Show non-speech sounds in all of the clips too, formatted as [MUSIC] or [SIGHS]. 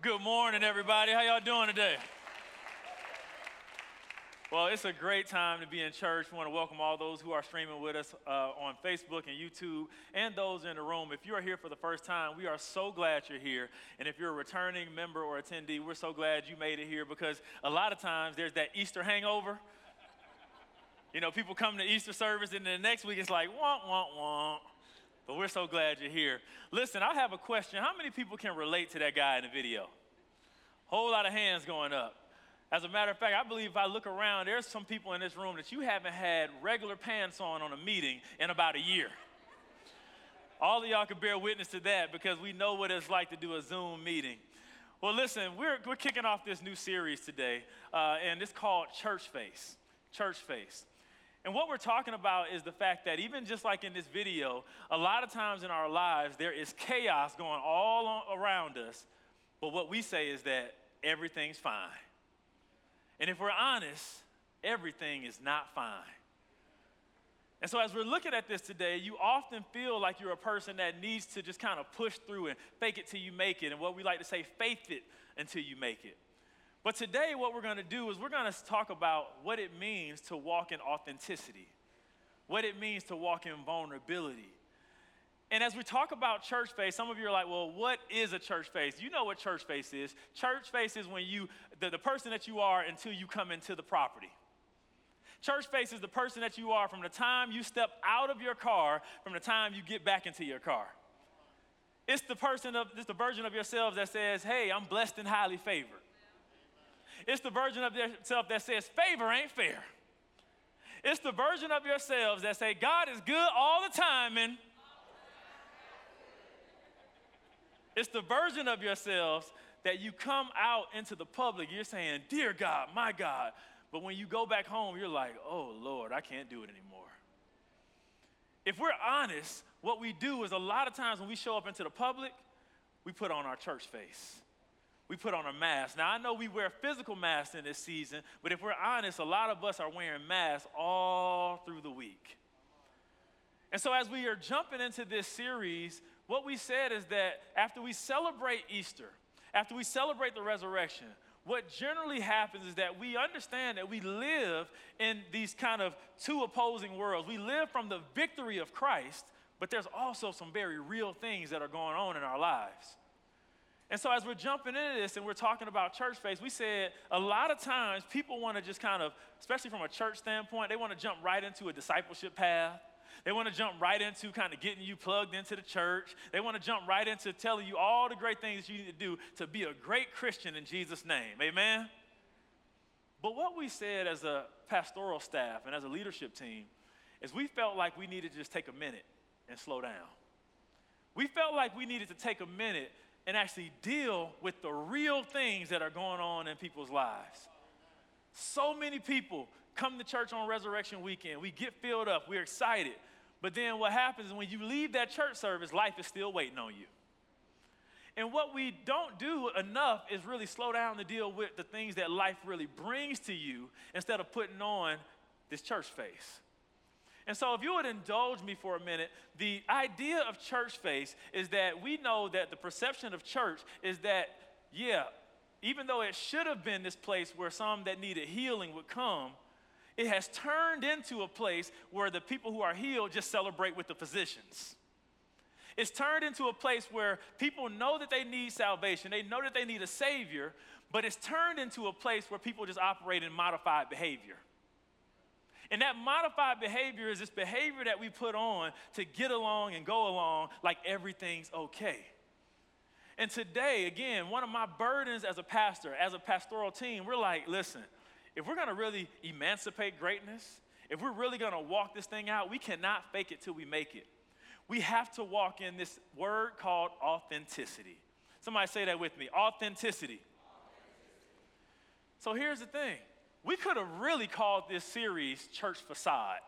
Good morning, everybody. How y'all doing today? Well, it's a great time to be in church. We want to welcome all those who are streaming with us uh, on Facebook and YouTube and those in the room. If you are here for the first time, we are so glad you're here. And if you're a returning member or attendee, we're so glad you made it here because a lot of times there's that Easter hangover. You know, people come to Easter service and then the next week it's like, womp, womp, womp. But we're so glad you're here. Listen, I have a question. How many people can relate to that guy in the video? Whole lot of hands going up. As a matter of fact, I believe if I look around, there's some people in this room that you haven't had regular pants on on a meeting in about a year. All of y'all can bear witness to that because we know what it's like to do a Zoom meeting. Well, listen, we're, we're kicking off this new series today, uh, and it's called Church Face. Church Face. And what we're talking about is the fact that even just like in this video, a lot of times in our lives, there is chaos going all around us. But what we say is that everything's fine. And if we're honest, everything is not fine. And so, as we're looking at this today, you often feel like you're a person that needs to just kind of push through and fake it till you make it, and what we like to say, faith it until you make it. But today, what we're going to do is we're going to talk about what it means to walk in authenticity, what it means to walk in vulnerability, and as we talk about church face, some of you are like, well, what is a church face? You know what church face is. Church face is when you, the, the person that you are until you come into the property. Church face is the person that you are from the time you step out of your car, from the time you get back into your car. It's the person of, it's the version of yourselves that says, hey, I'm blessed and highly favored. It's the version of yourself that says, favor ain't fair. It's the version of yourselves that say, God is good all the time and It's the version of yourselves that you come out into the public, you're saying, Dear God, my God. But when you go back home, you're like, Oh Lord, I can't do it anymore. If we're honest, what we do is a lot of times when we show up into the public, we put on our church face. We put on a mask. Now, I know we wear physical masks in this season, but if we're honest, a lot of us are wearing masks all through the week. And so, as we are jumping into this series, what we said is that after we celebrate Easter, after we celebrate the resurrection, what generally happens is that we understand that we live in these kind of two opposing worlds. We live from the victory of Christ, but there's also some very real things that are going on in our lives. And so, as we're jumping into this and we're talking about church face, we said a lot of times people want to just kind of, especially from a church standpoint, they want to jump right into a discipleship path. They want to jump right into kind of getting you plugged into the church. They want to jump right into telling you all the great things you need to do to be a great Christian in Jesus' name. Amen? But what we said as a pastoral staff and as a leadership team is we felt like we needed to just take a minute and slow down. We felt like we needed to take a minute and actually deal with the real things that are going on in people's lives. So many people come to church on resurrection weekend. We get filled up, we're excited. But then what happens is when you leave that church service, life is still waiting on you. And what we don't do enough is really slow down to deal with the things that life really brings to you instead of putting on this church face. And so, if you would indulge me for a minute, the idea of church face is that we know that the perception of church is that, yeah, even though it should have been this place where some that needed healing would come, it has turned into a place where the people who are healed just celebrate with the physicians. It's turned into a place where people know that they need salvation, they know that they need a Savior, but it's turned into a place where people just operate in modified behavior. And that modified behavior is this behavior that we put on to get along and go along like everything's okay. And today, again, one of my burdens as a pastor, as a pastoral team, we're like, listen, if we're gonna really emancipate greatness, if we're really gonna walk this thing out, we cannot fake it till we make it. We have to walk in this word called authenticity. Somebody say that with me authenticity. So here's the thing we could have really called this series Church Facade.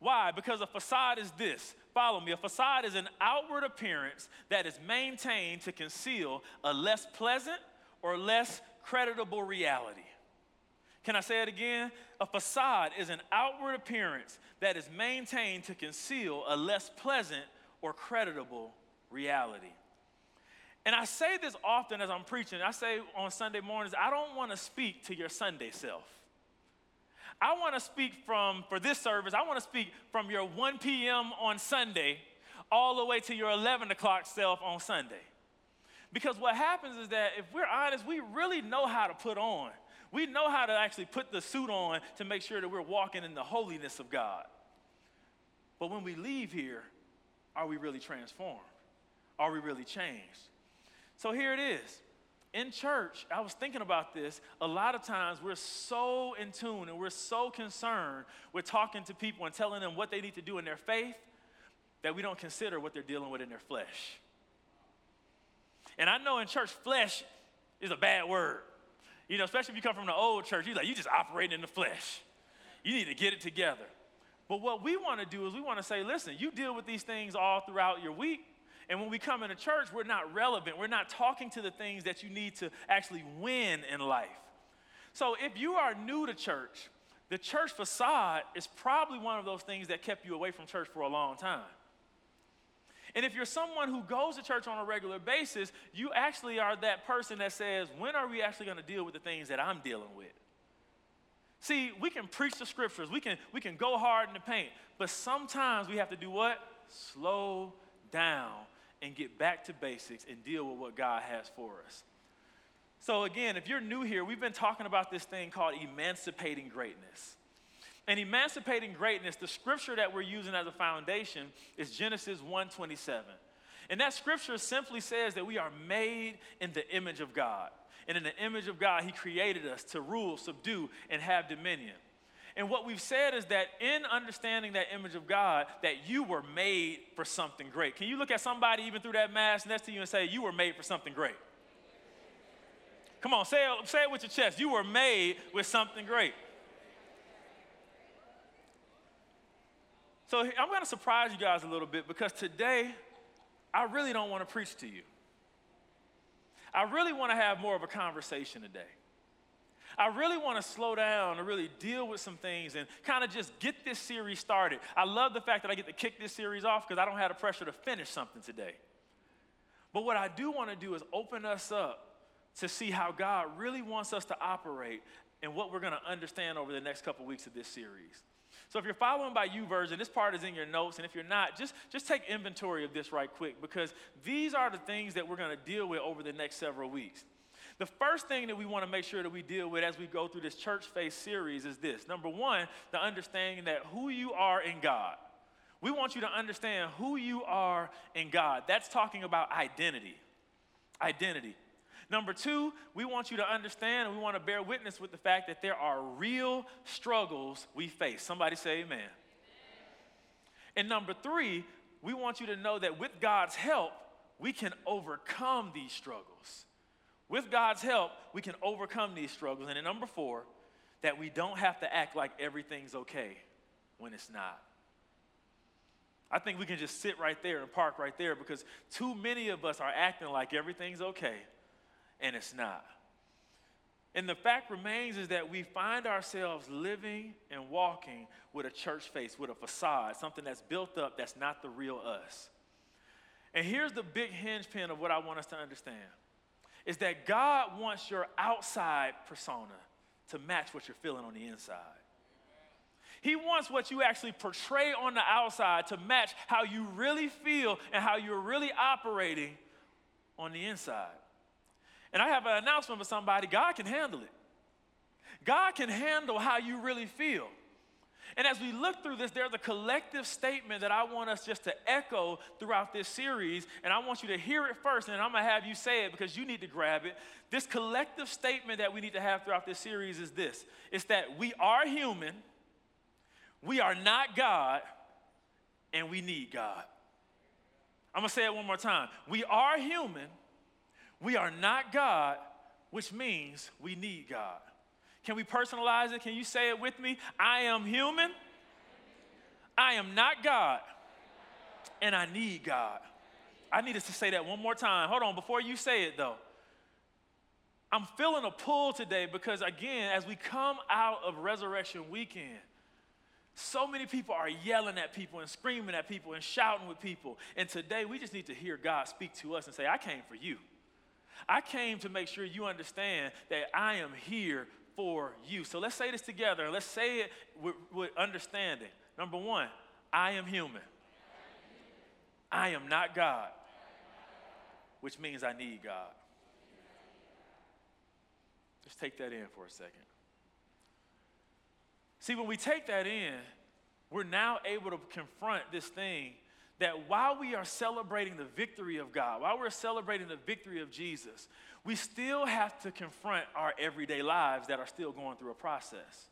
Why? Because a facade is this. Follow me. A facade is an outward appearance that is maintained to conceal a less pleasant or less creditable reality. Can I say it again? A facade is an outward appearance that is maintained to conceal a less pleasant or creditable reality. And I say this often as I'm preaching. I say on Sunday mornings, I don't want to speak to your Sunday self. I want to speak from, for this service, I want to speak from your 1 p.m. on Sunday all the way to your 11 o'clock self on Sunday. Because what happens is that if we're honest, we really know how to put on. We know how to actually put the suit on to make sure that we're walking in the holiness of God. But when we leave here, are we really transformed? Are we really changed? So here it is. In church, I was thinking about this. A lot of times we're so in tune and we're so concerned with talking to people and telling them what they need to do in their faith that we don't consider what they're dealing with in their flesh. And I know in church, flesh is a bad word. You know, especially if you come from the old church, you're like, you just operating in the flesh. You need to get it together. But what we want to do is we want to say, listen, you deal with these things all throughout your week. And when we come into church, we're not relevant. We're not talking to the things that you need to actually win in life. So if you are new to church, the church facade is probably one of those things that kept you away from church for a long time. And if you're someone who goes to church on a regular basis, you actually are that person that says, when are we actually going to deal with the things that I'm dealing with? See, we can preach the scriptures, we can, we can go hard in the paint, but sometimes we have to do what? Slow down and get back to basics and deal with what God has for us. So, again, if you're new here, we've been talking about this thing called emancipating greatness. And emancipating greatness, the scripture that we're using as a foundation is Genesis 1:27. And that scripture simply says that we are made in the image of God. And in the image of God, He created us to rule, subdue, and have dominion. And what we've said is that in understanding that image of God, that you were made for something great. Can you look at somebody even through that mask next to you and say, You were made for something great? Come on, say it, say it with your chest. You were made with something great. So I'm going to surprise you guys a little bit because today I really don't want to preach to you. I really want to have more of a conversation today. I really want to slow down and really deal with some things and kind of just get this series started. I love the fact that I get to kick this series off because I don't have the pressure to finish something today. But what I do want to do is open us up to see how God really wants us to operate and what we're going to understand over the next couple weeks of this series. So if you're following by YouVersion, this part is in your notes, and if you're not, just, just take inventory of this right quick because these are the things that we're going to deal with over the next several weeks. The first thing that we want to make sure that we deal with as we go through this church face series is this. Number one, the understanding that who you are in God. We want you to understand who you are in God. That's talking about identity. Identity. Number two, we want you to understand and we want to bear witness with the fact that there are real struggles we face. Somebody say amen. amen. And number three, we want you to know that with God's help, we can overcome these struggles. With God's help, we can overcome these struggles. And then number four, that we don't have to act like everything's okay when it's not. I think we can just sit right there and park right there because too many of us are acting like everything's okay and it's not. And the fact remains is that we find ourselves living and walking with a church face, with a facade, something that's built up that's not the real us. And here's the big hinge pin of what I want us to understand is that God wants your outside persona to match what you're feeling on the inside. He wants what you actually portray on the outside to match how you really feel and how you're really operating on the inside. And I have an announcement for somebody God can handle it. God can handle how you really feel. And as we look through this, there's a collective statement that I want us just to echo throughout this series. And I want you to hear it first, and I'm going to have you say it because you need to grab it. This collective statement that we need to have throughout this series is this it's that we are human, we are not God, and we need God. I'm going to say it one more time. We are human we are not God, which means we need God. Can we personalize it? Can you say it with me? I am human. I am not God. And I need God. I need us to say that one more time. Hold on, before you say it though. I'm feeling a pull today because, again, as we come out of Resurrection Weekend, so many people are yelling at people and screaming at people and shouting with people. And today we just need to hear God speak to us and say, I came for you. I came to make sure you understand that I am here for you. So let's say this together and let's say it with, with understanding. Number one, I am human. I am not God, which means I need God. Let's take that in for a second. See, when we take that in, we're now able to confront this thing that while we are celebrating the victory of God, while we're celebrating the victory of Jesus, we still have to confront our everyday lives that are still going through a process.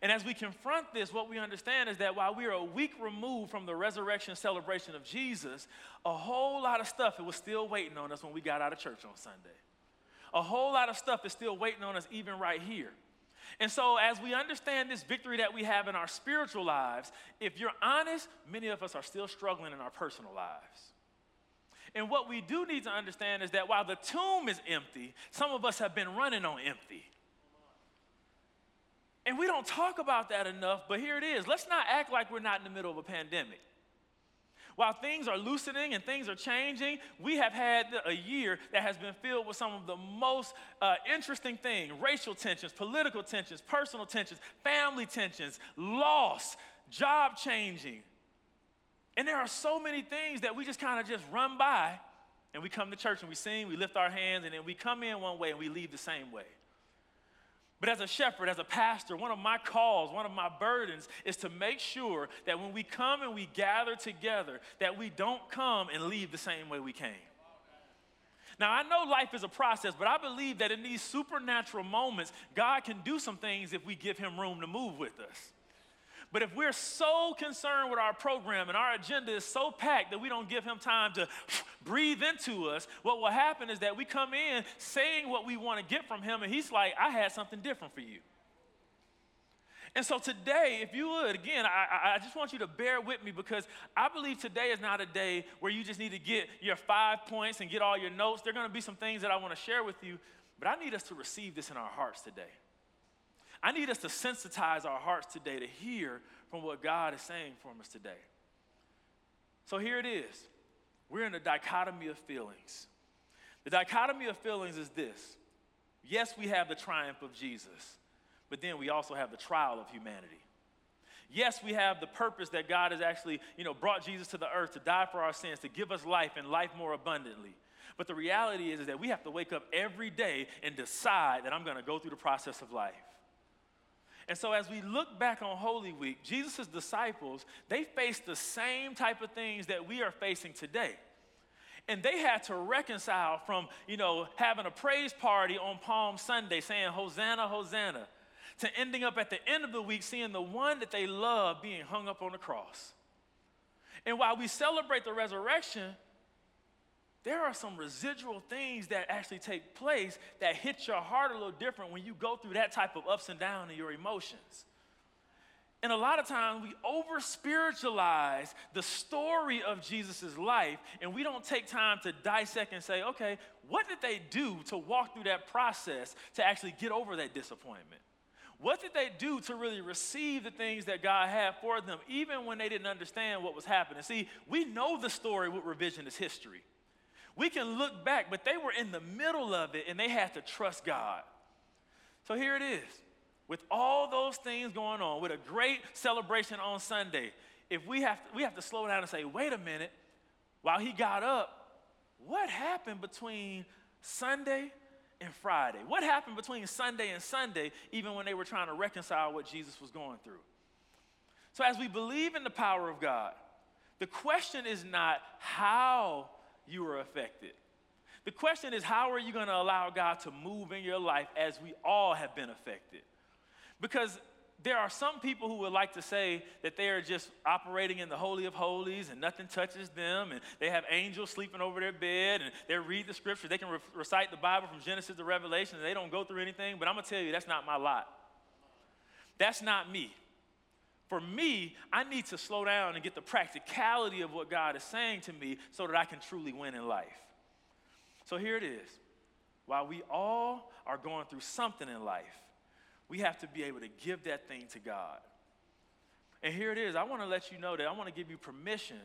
And as we confront this, what we understand is that while we are a week removed from the resurrection celebration of Jesus, a whole lot of stuff it was still waiting on us when we got out of church on Sunday. A whole lot of stuff is still waiting on us even right here. And so, as we understand this victory that we have in our spiritual lives, if you're honest, many of us are still struggling in our personal lives. And what we do need to understand is that while the tomb is empty, some of us have been running on empty. And we don't talk about that enough, but here it is. Let's not act like we're not in the middle of a pandemic. While things are loosening and things are changing, we have had a year that has been filled with some of the most uh, interesting things racial tensions, political tensions, personal tensions, family tensions, loss, job changing. And there are so many things that we just kind of just run by and we come to church and we sing, we lift our hands, and then we come in one way and we leave the same way. But as a shepherd, as a pastor, one of my calls, one of my burdens is to make sure that when we come and we gather together, that we don't come and leave the same way we came. Now, I know life is a process, but I believe that in these supernatural moments, God can do some things if we give Him room to move with us. But if we're so concerned with our program and our agenda is so packed that we don't give him time to [SIGHS] breathe into us, what will happen is that we come in saying what we want to get from him, and he's like, I had something different for you. And so today, if you would, again, I, I, just want you to bear with me because I believe today is not a day where you just need to get your five points and get all your notes. There are going to be some things that I want to share with you, but I need us to receive this in our hearts today. I need us to sensitize our hearts today to hear from what God is saying for us today. So here it is. We're in a dichotomy of feelings. The dichotomy of feelings is this yes, we have the triumph of Jesus, but then we also have the trial of humanity. Yes, we have the purpose that God has actually, you know, brought Jesus to the earth to die for our sins, to give us life and life more abundantly. But the reality is, is that we have to wake up every day and decide that I'm going to go through the process of life. And so, as we look back on Holy Week, Jesus' disciples, they faced the same type of things that we are facing today. And they had to reconcile from, you know, having a praise party on Palm Sunday saying, Hosanna, Hosanna, to ending up at the end of the week seeing the one that they love being hung up on the cross. And while we celebrate the resurrection, there are some residual things that actually take place that hit your heart a little different when you go through that type of ups and downs in your emotions. And a lot of times we over spiritualize the story of Jesus' life and we don't take time to dissect and say, okay, what did they do to walk through that process to actually get over that disappointment? What did they do to really receive the things that God had for them, even when they didn't understand what was happening? See, we know the story with revisionist history. We can look back, but they were in the middle of it and they had to trust God. So here it is. With all those things going on, with a great celebration on Sunday, if we have to, we have to slow down and say, wait a minute, while he got up, what happened between Sunday and Friday? What happened between Sunday and Sunday, even when they were trying to reconcile what Jesus was going through? So, as we believe in the power of God, the question is not how you were affected. The question is, how are you going to allow God to move in your life as we all have been affected? Because there are some people who would like to say that they are just operating in the Holy of Holies and nothing touches them, and they have angels sleeping over their bed, and they read the scripture. They can re- recite the Bible from Genesis to Revelation, and they don't go through anything. But I'm going to tell you, that's not my lot. That's not me. For me, I need to slow down and get the practicality of what God is saying to me so that I can truly win in life. So here it is. While we all are going through something in life, we have to be able to give that thing to God. And here it is. I want to let you know that I want to give you permission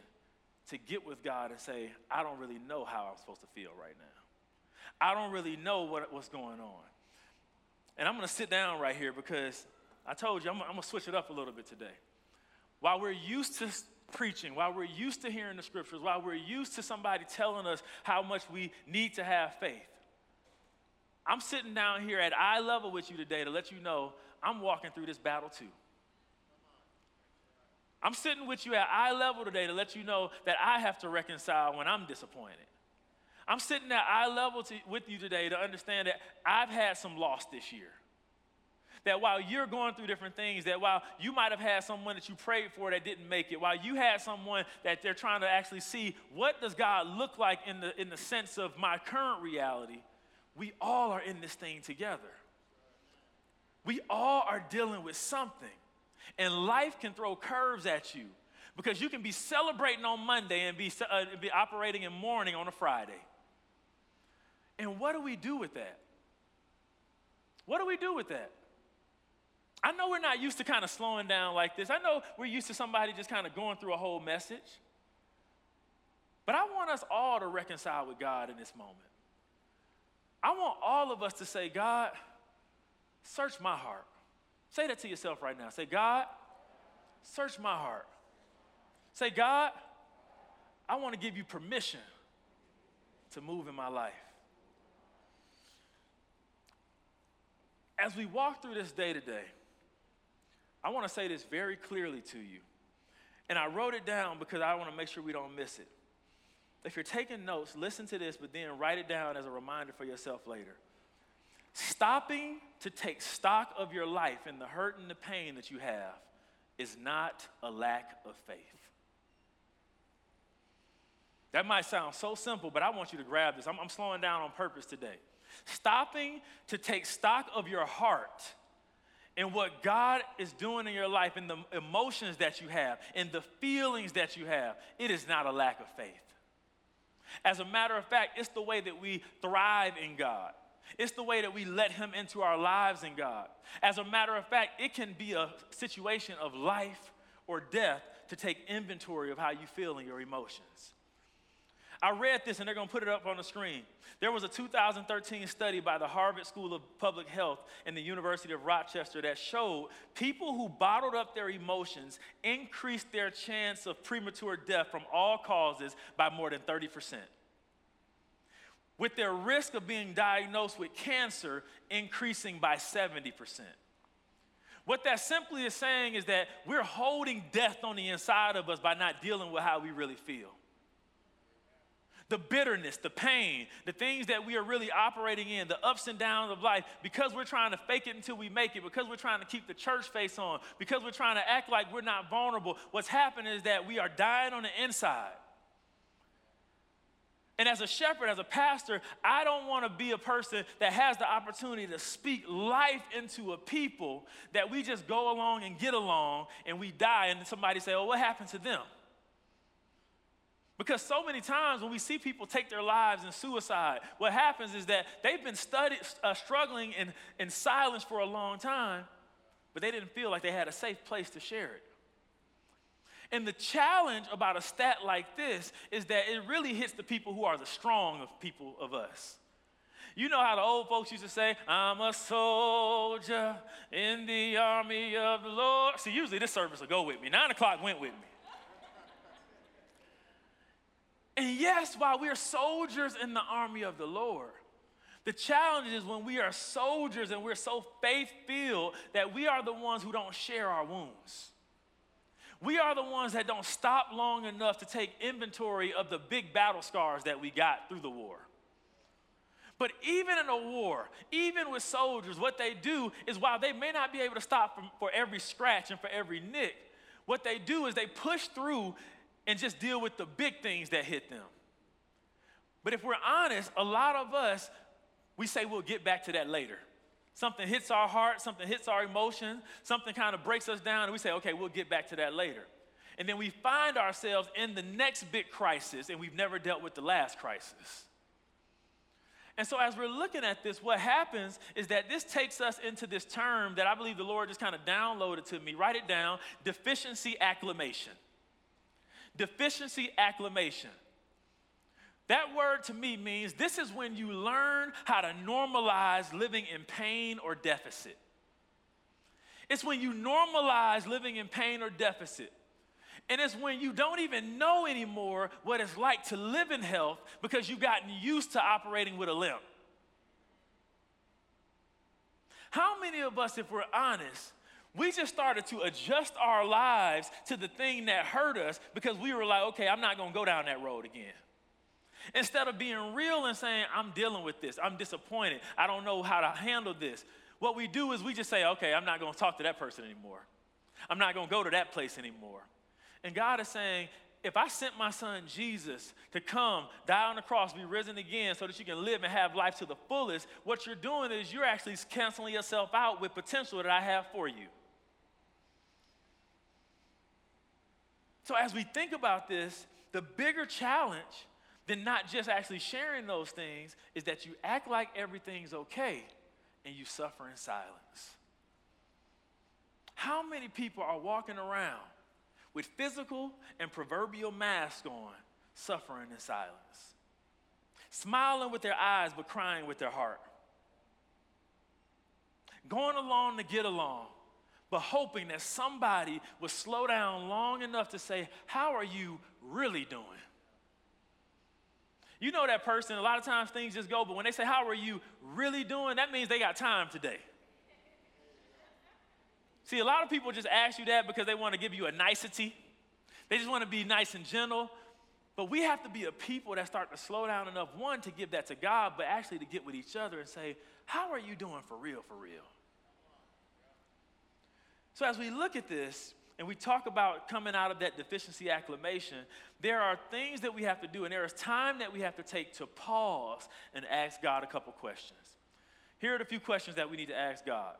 to get with God and say, I don't really know how I'm supposed to feel right now. I don't really know what, what's going on. And I'm going to sit down right here because I told you I'm, I'm going to switch it up a little bit today. While we're used to preaching, while we're used to hearing the scriptures, while we're used to somebody telling us how much we need to have faith, I'm sitting down here at eye level with you today to let you know I'm walking through this battle too. I'm sitting with you at eye level today to let you know that I have to reconcile when I'm disappointed. I'm sitting at eye level to, with you today to understand that I've had some loss this year. That while you're going through different things, that while you might have had someone that you prayed for that didn't make it, while you had someone that they're trying to actually see what does God look like in the, in the sense of my current reality, we all are in this thing together. We all are dealing with something. And life can throw curves at you because you can be celebrating on Monday and be, uh, be operating in mourning on a Friday. And what do we do with that? What do we do with that? I know we're not used to kind of slowing down like this. I know we're used to somebody just kind of going through a whole message. But I want us all to reconcile with God in this moment. I want all of us to say, God, search my heart. Say that to yourself right now. Say, God, search my heart. Say, God, I want to give you permission to move in my life. As we walk through this day to day, I want to say this very clearly to you. And I wrote it down because I want to make sure we don't miss it. If you're taking notes, listen to this, but then write it down as a reminder for yourself later. Stopping to take stock of your life and the hurt and the pain that you have is not a lack of faith. That might sound so simple, but I want you to grab this. I'm, I'm slowing down on purpose today. Stopping to take stock of your heart and what God is doing in your life and the emotions that you have and the feelings that you have, it is not a lack of faith. As a matter of fact, it's the way that we thrive in God. It's the way that we let Him into our lives in God. As a matter of fact, it can be a situation of life or death to take inventory of how you feel in your emotions. I read this and they're going to put it up on the screen. There was a 2013 study by the Harvard School of Public Health and the University of Rochester that showed people who bottled up their emotions increased their chance of premature death from all causes by more than 30%. With their risk of being diagnosed with cancer increasing by 70%. What that simply is saying is that we're holding death on the inside of us by not dealing with how we really feel the bitterness, the pain, the things that we are really operating in, the ups and downs of life, because we're trying to fake it until we make it, because we're trying to keep the church face on, because we're trying to act like we're not vulnerable, what's happening is that we are dying on the inside. And as a shepherd, as a pastor, I don't want to be a person that has the opportunity to speak life into a people that we just go along and get along and we die and somebody say, oh, what happened to them? Because so many times when we see people take their lives in suicide, what happens is that they've been studied, uh, struggling in, in silence for a long time, but they didn't feel like they had a safe place to share it. And the challenge about a stat like this is that it really hits the people who are the strong of people of us. You know how the old folks used to say, I'm a soldier in the army of the Lord. See, usually this service will go with me. Nine o'clock went with me. And yes, while we are soldiers in the army of the Lord, the challenge is when we are soldiers and we're so faith filled that we are the ones who don't share our wounds. We are the ones that don't stop long enough to take inventory of the big battle scars that we got through the war. But even in a war, even with soldiers, what they do is while they may not be able to stop for every scratch and for every nick, what they do is they push through and just deal with the big things that hit them. But if we're honest, a lot of us, we say we'll get back to that later. Something hits our heart, something hits our emotion, something kind of breaks us down, and we say, okay, we'll get back to that later. And then we find ourselves in the next big crisis, and we've never dealt with the last crisis. And so, as we're looking at this, what happens is that this takes us into this term that I believe the Lord just kind of downloaded to me. Write it down deficiency acclimation deficiency acclimation. That word to me means this is when you learn how to normalize living in pain or deficit. It's when you normalize living in pain or deficit. And it's when you don't even know anymore what it's like to live in health because you've gotten used to operating with a limp. How many of us, if we're honest, we just started to adjust our lives to the thing that hurt us because we were like, okay, I'm not gonna go down that road again. Instead of being real and saying, I'm dealing with this, I'm disappointed, I don't know how to handle this, what we do is we just say, okay, I'm not gonna talk to that person anymore. I'm not gonna go to that place anymore. And God is saying, if I sent my son Jesus to come, die on the cross, be risen again, so that you can live and have life to the fullest, what you're doing is you're actually canceling yourself out with potential that I have for you. So, as we think about this, the bigger challenge than not just actually sharing those things is that you act like everything's okay and you suffer in silence. How many people are walking around with physical and proverbial masks on, suffering in silence, smiling with their eyes but crying with their heart, going along to get along, but hoping that somebody would slow down long enough to say, How are you really doing? You know that person, a lot of times things just go, but when they say, How are you really doing? that means they got time today. See, a lot of people just ask you that because they want to give you a nicety. They just want to be nice and gentle. But we have to be a people that start to slow down enough, one, to give that to God, but actually to get with each other and say, How are you doing for real, for real? So as we look at this, and we talk about coming out of that deficiency acclimation, there are things that we have to do, and there is time that we have to take to pause and ask God a couple questions. Here are the few questions that we need to ask God.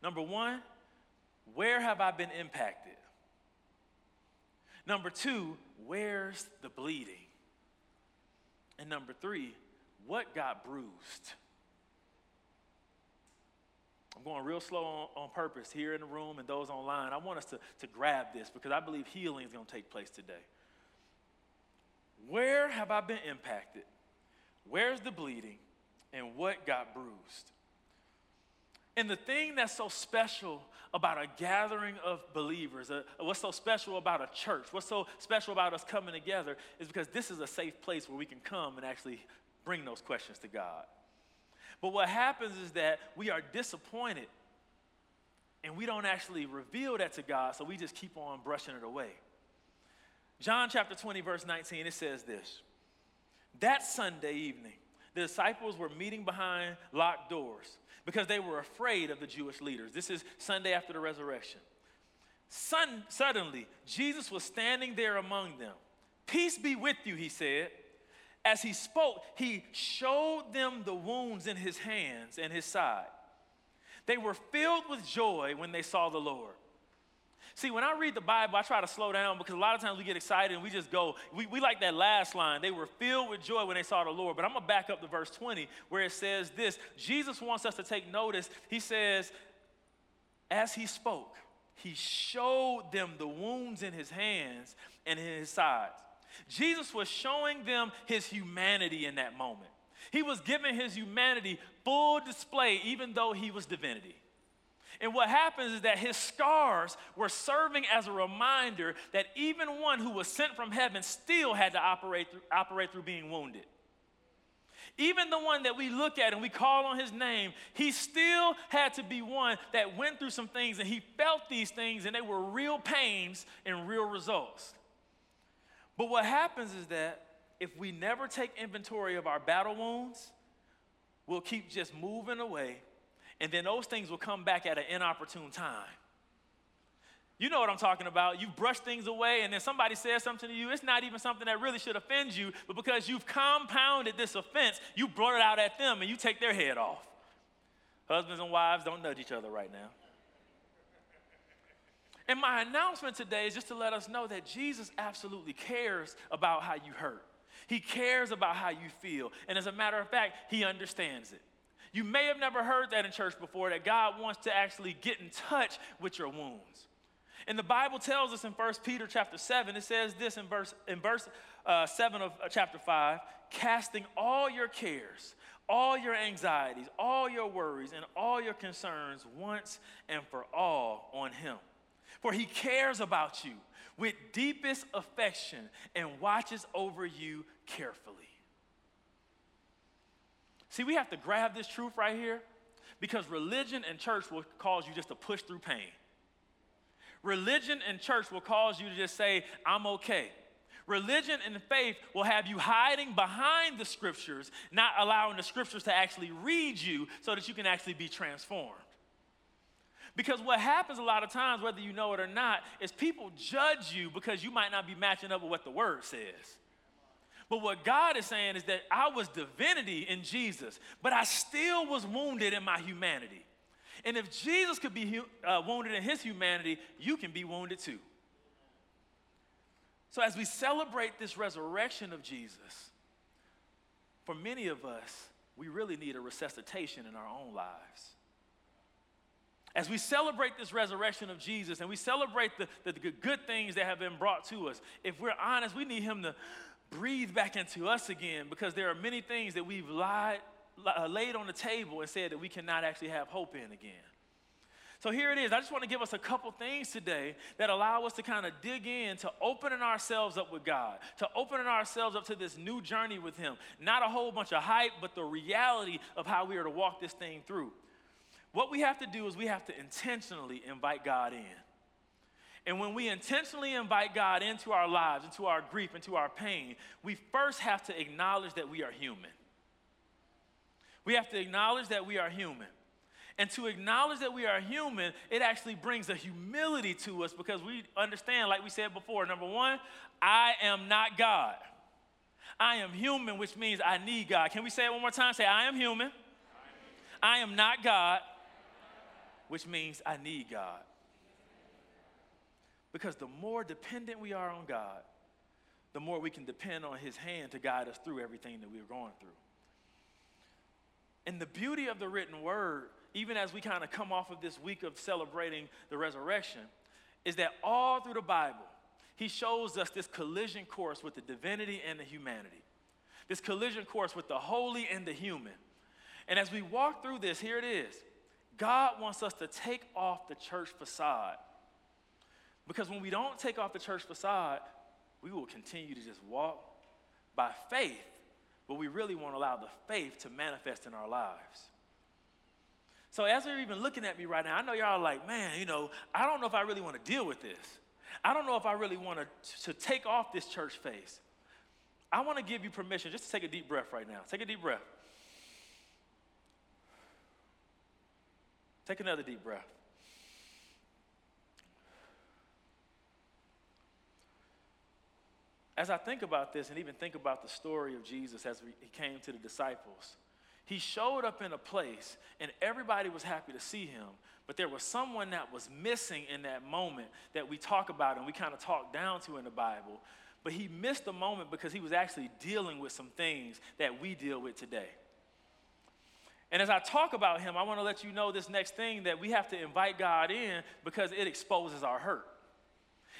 Number one, where have I been impacted? Number two, where's the bleeding? And number three, what got bruised? I'm going real slow on, on, purpose here in the room and those online. I want us to, to grab this because I believe healing is going to take place today. Where have I been impacted? Where's the bleeding? And what got bruised? And the thing that's so special about a gathering of believers, uh, what's so special about a church, what's so special about us coming together is because this is a safe place where we can come and actually bring those questions to God. But what happens is that we are disappointed and we don't actually reveal that to God, so we just keep on brushing it away. John chapter 20, verse 19, it says this That Sunday evening, the disciples were meeting behind locked doors because they were afraid of the Jewish leaders. This is Sunday after the resurrection. Sun, suddenly, Jesus was standing there among them. Peace be with you, he said. As he spoke, he showed them the wounds in his hands and his side. They were filled with joy when they saw the Lord. See, when I read the Bible, I try to slow down because a lot of times we get excited and we just go, we, we like that last line. They were filled with joy when they saw the Lord. But I'm going to back up to verse 20 where it says this Jesus wants us to take notice. He says, as he spoke, he showed them the wounds in his hands and in his sides. Jesus was showing them his humanity in that moment. He was giving his humanity full display, even though he was divinity. And what happens is that his scars were serving as a reminder that even one who was sent from heaven still had to operate through, operate through being wounded. Even the one that we look at and we call on his name, he still had to be one that went through some things and he felt these things and they were real pains and real results. But what happens is that if we never take inventory of our battle wounds, we'll keep just moving away and then those things will come back at an inopportune time. You know what I'm talking about. You've brushed things away, and then somebody says something to you. It's not even something that really should offend you, but because you've compounded this offense, you blurt it out at them and you take their head off. Husbands and wives don't nudge each other right now. And my announcement today is just to let us know that Jesus absolutely cares about how you hurt. He cares about how you feel. And as a matter of fact, He understands it. You may have never heard that in church before, that God wants to actually get in touch with your wounds. And the Bible tells us in 1 Peter chapter 7, it says this in verse, in verse uh, 7 of uh, chapter 5 casting all your cares, all your anxieties, all your worries, and all your concerns once and for all on Him. For He cares about you with deepest affection and watches over you carefully. See, we have to grab this truth right here because religion and church will cause you just to push through pain. Religion and church will cause you to just say, I'm okay. Religion and faith will have you hiding behind the scriptures, not allowing the scriptures to actually read you so that you can actually be transformed. Because what happens a lot of times, whether you know it or not, is people judge you because you might not be matching up with what the word says. But what God is saying is that I was divinity in Jesus, but I still was wounded in my humanity. And if Jesus could be uh, wounded in his humanity, you can be wounded too. So, as we celebrate this resurrection of Jesus, for many of us, we really need a resuscitation in our own lives. As we celebrate this resurrection of Jesus and we celebrate the, the, the good things that have been brought to us, if we're honest, we need Him to breathe back into us again because there are many things that we've lied, uh, laid on the table and said that we cannot actually have hope in again. So here it is. I just want to give us a couple things today that allow us to kind of dig in to opening ourselves up with God, to opening ourselves up to this new journey with Him. Not a whole bunch of hype, but the reality of how we are to walk this thing through. What we have to do is we have to intentionally invite God in. And when we intentionally invite God into our lives, into our grief, into our pain, we first have to acknowledge that we are human. We have to acknowledge that we are human. And to acknowledge that we are human, it actually brings a humility to us because we understand, like we said before, number one, I am not God. I am human, which means I need God. Can we say it one more time? Say, I am human. I am not God, which means I need God. Because the more dependent we are on God, the more we can depend on His hand to guide us through everything that we're going through. And the beauty of the written word, even as we kind of come off of this week of celebrating the resurrection, is that all through the Bible, He shows us this collision course with the divinity and the humanity, this collision course with the holy and the human. And as we walk through this, here it is God wants us to take off the church facade because when we don't take off the church facade, we will continue to just walk by faith, but we really won't allow the faith to manifest in our lives. So, as you're even looking at me right now, I know y'all are like, man, you know, I don't know if I really want to deal with this. I don't know if I really want to, to take off this church face. I want to give you permission just to take a deep breath right now. Take a deep breath. Take another deep breath. as I think about this and even think about the story of Jesus as he came to the disciples, he showed up in a place and everybody was happy to see him, but there was someone that was missing in that moment that we talk about and we kind of talk down to in the Bible. But he missed the moment because he was actually dealing with some things that we deal with today. And as I talk about him, I want to let you know this next thing that we have to invite God in because it exposes our hurt.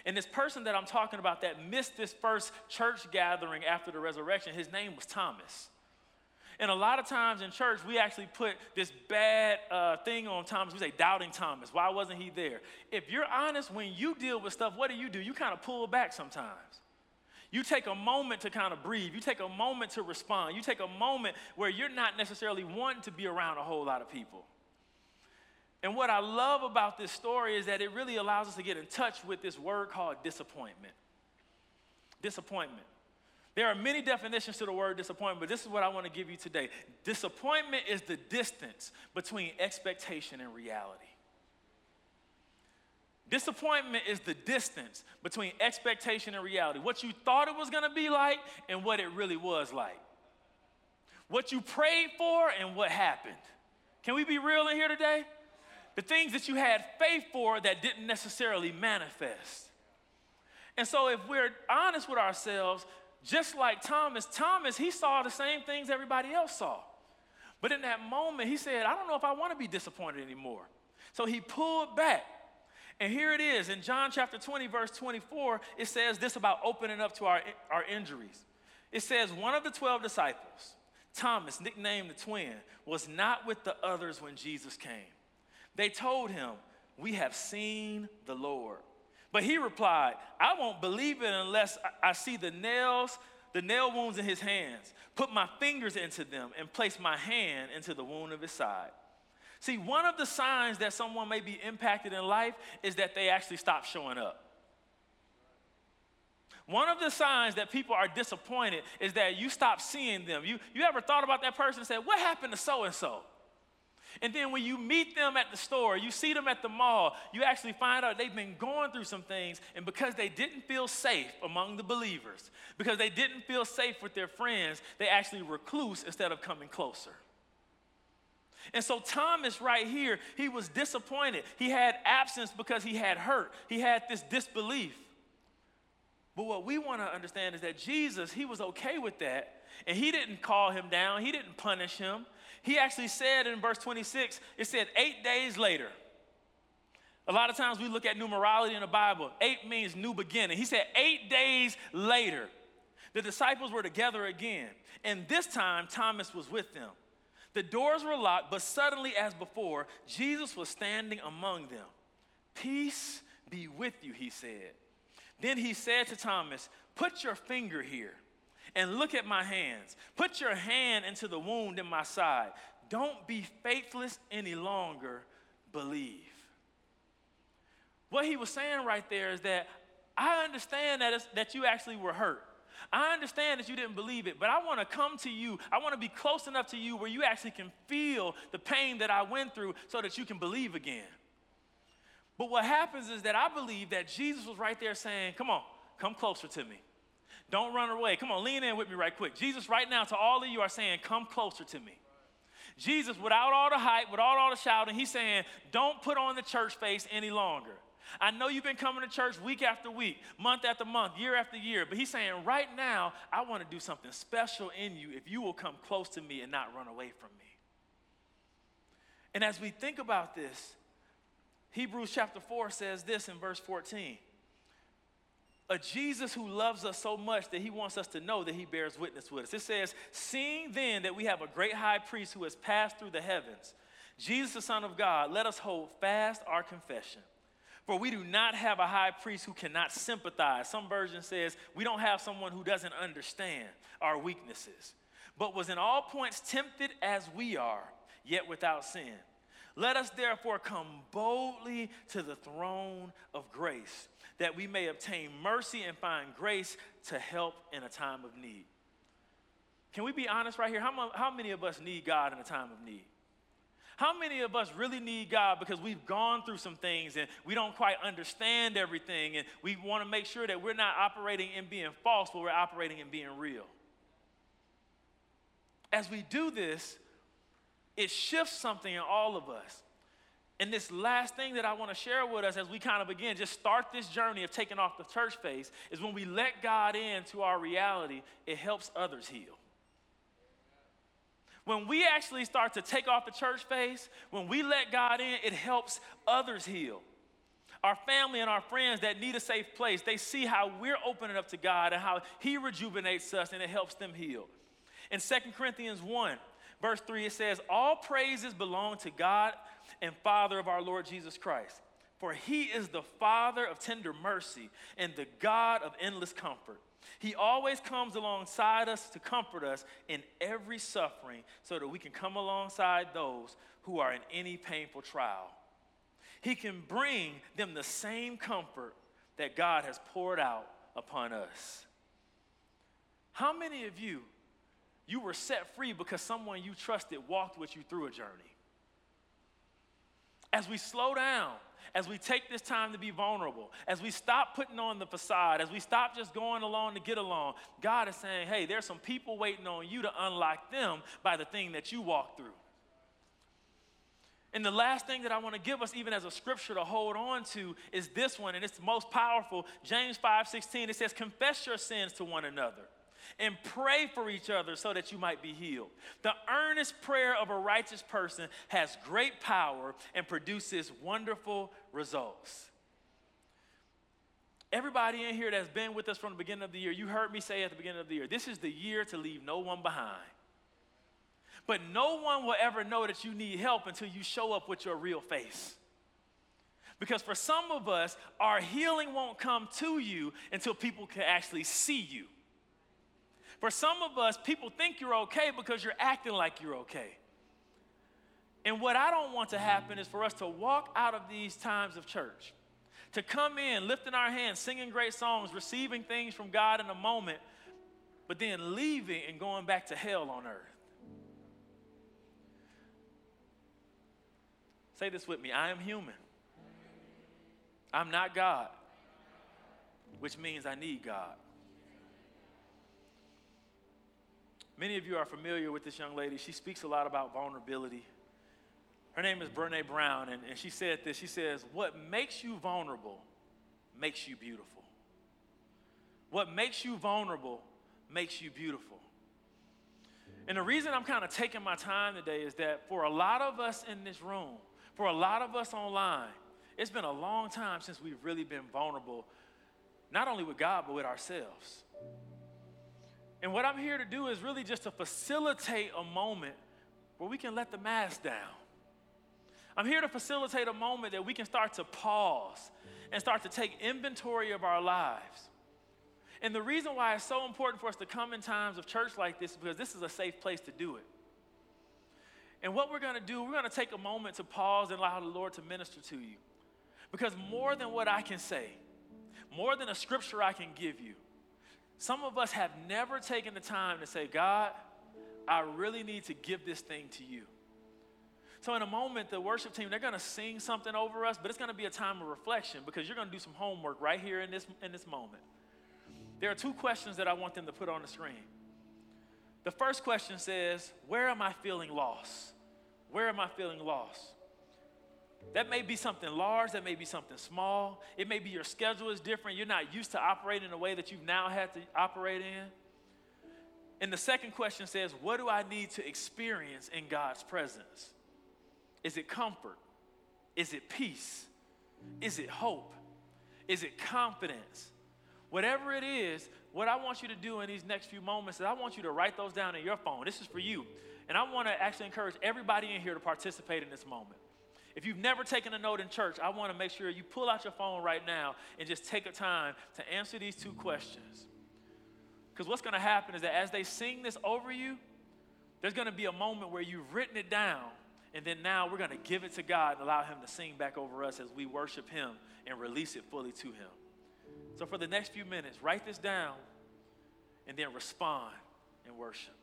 And this person that I'm talking about that missed this first church gathering after the resurrection, his name was Thomas. And a lot of times in church, we actually put this bad uh, thing on Thomas. We say, doubting Thomas. Why wasn't he there? If you're honest, when you deal with stuff, what do you do? You kind of pull back sometimes. You take a moment to kind of breathe. You take a moment to respond. You take a moment where you're not necessarily wanting to be around a whole lot of people. And what I love about this story is that it really allows us to get in touch with this word called disappointment. Disappointment. There are many definitions to the word disappointment, but this is what I want to give you today. Disappointment is the distance between expectation and reality. Disappointment is the distance between expectation and reality. What you thought it was going to be like and what it really was like. What you prayed for and what happened. Can we be real in here today? the things that you had faith for that didn't necessarily manifest. And so, if we're honest with ourselves, just like Thomas, Thomas, he saw the same things everybody else saw. But in that moment, he said, I don't know if I want to be disappointed anymore. So he pulled back. And here it is in John chapter 20, verse 24, it says this about opening up to our, our injuries. It says, One of the 12 disciples, Thomas, nicknamed the twin, was not with the others when Jesus came. They told him, We have seen the Lord. But he replied, I won't believe it unless I see the nails, the nail wounds in his hands, put my fingers into them, and place my hand into the wound of his side. See, one of the signs that someone may be impacted in life is that they actually stop showing up. One of the signs that people are disappointed is that you stop seeing them. You, you ever thought about that person and said, What happened to so and so? And then when you meet them at the store, you see them at the mall, you actually find out they've been going through some things. And because they didn't feel safe among the believers, because they didn't feel safe with their friends, they actually recluse instead of coming closer. And so Thomas, right here, he was disappointed. He had absence because he had hurt, he had this disbelief. But what we want to understand is that Jesus, he was okay with that. And he didn't call him down, he didn't punish him. He actually said in verse 26, it said, eight days later. A lot of times we look at numerology in the Bible. Eight means new beginning. He said, eight days later, the disciples were together again. And this time, Thomas was with them. The doors were locked, but suddenly, as before, Jesus was standing among them. Peace be with you, he said. Then he said to Thomas, Put your finger here and look at my hands. Put your hand into the wound in my side. Don't be faithless any longer, believe. What he was saying right there is that I understand that, that you actually were hurt. I understand that you didn't believe it, but I want to come to you. I want to be close enough to you where you actually can feel the pain that I went through so that you can believe again. But what happens is that I believe that Jesus was right there saying, Come on, come closer to me. Don't run away. Come on, lean in with me right quick. Jesus, right now, to all of you, are saying, Come closer to me. Jesus, without all the hype, without all the shouting, he's saying, Don't put on the church face any longer. I know you've been coming to church week after week, month after month, year after year, but he's saying, Right now, I want to do something special in you if you will come close to me and not run away from me. And as we think about this, Hebrews chapter 4 says this in verse 14 a Jesus who loves us so much that he wants us to know that he bears witness with us. It says, Seeing then that we have a great high priest who has passed through the heavens, Jesus, the Son of God, let us hold fast our confession. For we do not have a high priest who cannot sympathize. Some version says, We don't have someone who doesn't understand our weaknesses, but was in all points tempted as we are, yet without sin. Let us therefore come boldly to the throne of grace, that we may obtain mercy and find grace to help in a time of need. Can we be honest right here? How, many of us need God in a time of need? How many of us really need God because we've gone through some things and we don't quite understand everything and we want to make sure that we're not operating in being false, but we're operating in being real? As we do this, it shifts something in all of us. And this last thing that I want to share with us as we kind of begin, just start this journey of taking off the church face, is when we let God into our reality, it helps others heal. When we actually start to take off the church face, when we let God in, it helps others heal. Our family and our friends that need a safe place, they see how we're opening up to God and how He rejuvenates us and it helps them heal. In 2 Corinthians 1, verse 3, it says, All praises belong to God and Father of our Lord Jesus Christ. For he is the Father of tender mercy and the God of endless comfort. He always comes alongside us to comfort us in every suffering so that we can come alongside those who are in any painful trial. He can bring them the same comfort that God has poured out upon us. How many of you you were set free because someone you trusted walked with you through a journey? As we slow down, as we take this time to be vulnerable, as we stop putting on the facade, as we stop just going along to get along, God is saying, hey, there's some people waiting on you to unlock them by the thing that you walk through. And the last thing that I want to give us, even as a scripture to hold on to, is this one, and it's the most powerful. James 5 16, it says, Confess your sins to one another and pray for each other so that you might be healed. The earnest prayer of a righteous person has great power and produces wonderful results. everybody in here that's been with us from the beginning of the year, you heard me say at the beginning of the year, this is the year to leave no one behind. But no one will ever know that you need help until you show up with your real face. Because for some of us, our healing won't come to you until people can actually see you. For some of us, people think you're okay because you're acting like you're okay. And what I don't want to happen is for us to walk out of these times of church, to come in, lifting our hands, singing great songs, receiving things from God in a moment, but then leaving and going back to hell on earth. Say this with me I am human. I'm not God, which means I need God. Many of you are familiar with this young lady. She speaks a lot about vulnerability. Her name is Brene Brown, and, and she said this. She says, What makes you vulnerable makes you beautiful. What makes you vulnerable makes you beautiful. And the reason I'm kind of taking my time today is that for a lot of us in this room, for a lot of us online, it's been a long time since we've really been vulnerable, not only with God, but with ourselves. And what I'm here to do is really just to facilitate a moment where we can let the mask down. I'm here to facilitate a moment that we can start to pause and start to take inventory of our lives. And the reason why it's so important for us to come in times of church like this is because this is a safe place to do it. And what we're going to do, we're going to take a moment to pause and allow the Lord to minister to you. Because more than what I can say, more than a scripture I can give you, some of us have never taken the time to say, God, I really need to give this thing to you. So, in a moment, the worship team, they're going to sing something over us, but it's going to be a time of reflection because you're going to do some homework right here in this, in this moment. There are two questions that I want them to put on the screen. The first question says, Where am I feeling lost? Where am I feeling lost? That may be something large, that may be something small. It may be your schedule is different. You're not used to operating in a way that you've now had to operate in. And the second question says, What do I need to experience in God's presence? Is it comfort? Is it peace? Is it hope? Is it confidence? Whatever it is, what I want you to do in these next few moments is I want you to write those down in your phone. This is for you. And I want to actually encourage everybody in here to participate in this moment. If you've never taken a note in church, I want to make sure you pull out your phone right now and just take a time to answer these two questions. Because what's going to happen is that as they sing this over you, there's going to be a moment where you've written it down, and then now we're going to give it to God and allow Him to sing back over us as we worship Him and release it fully to Him. So, for the next few minutes, write this down and then respond in worship.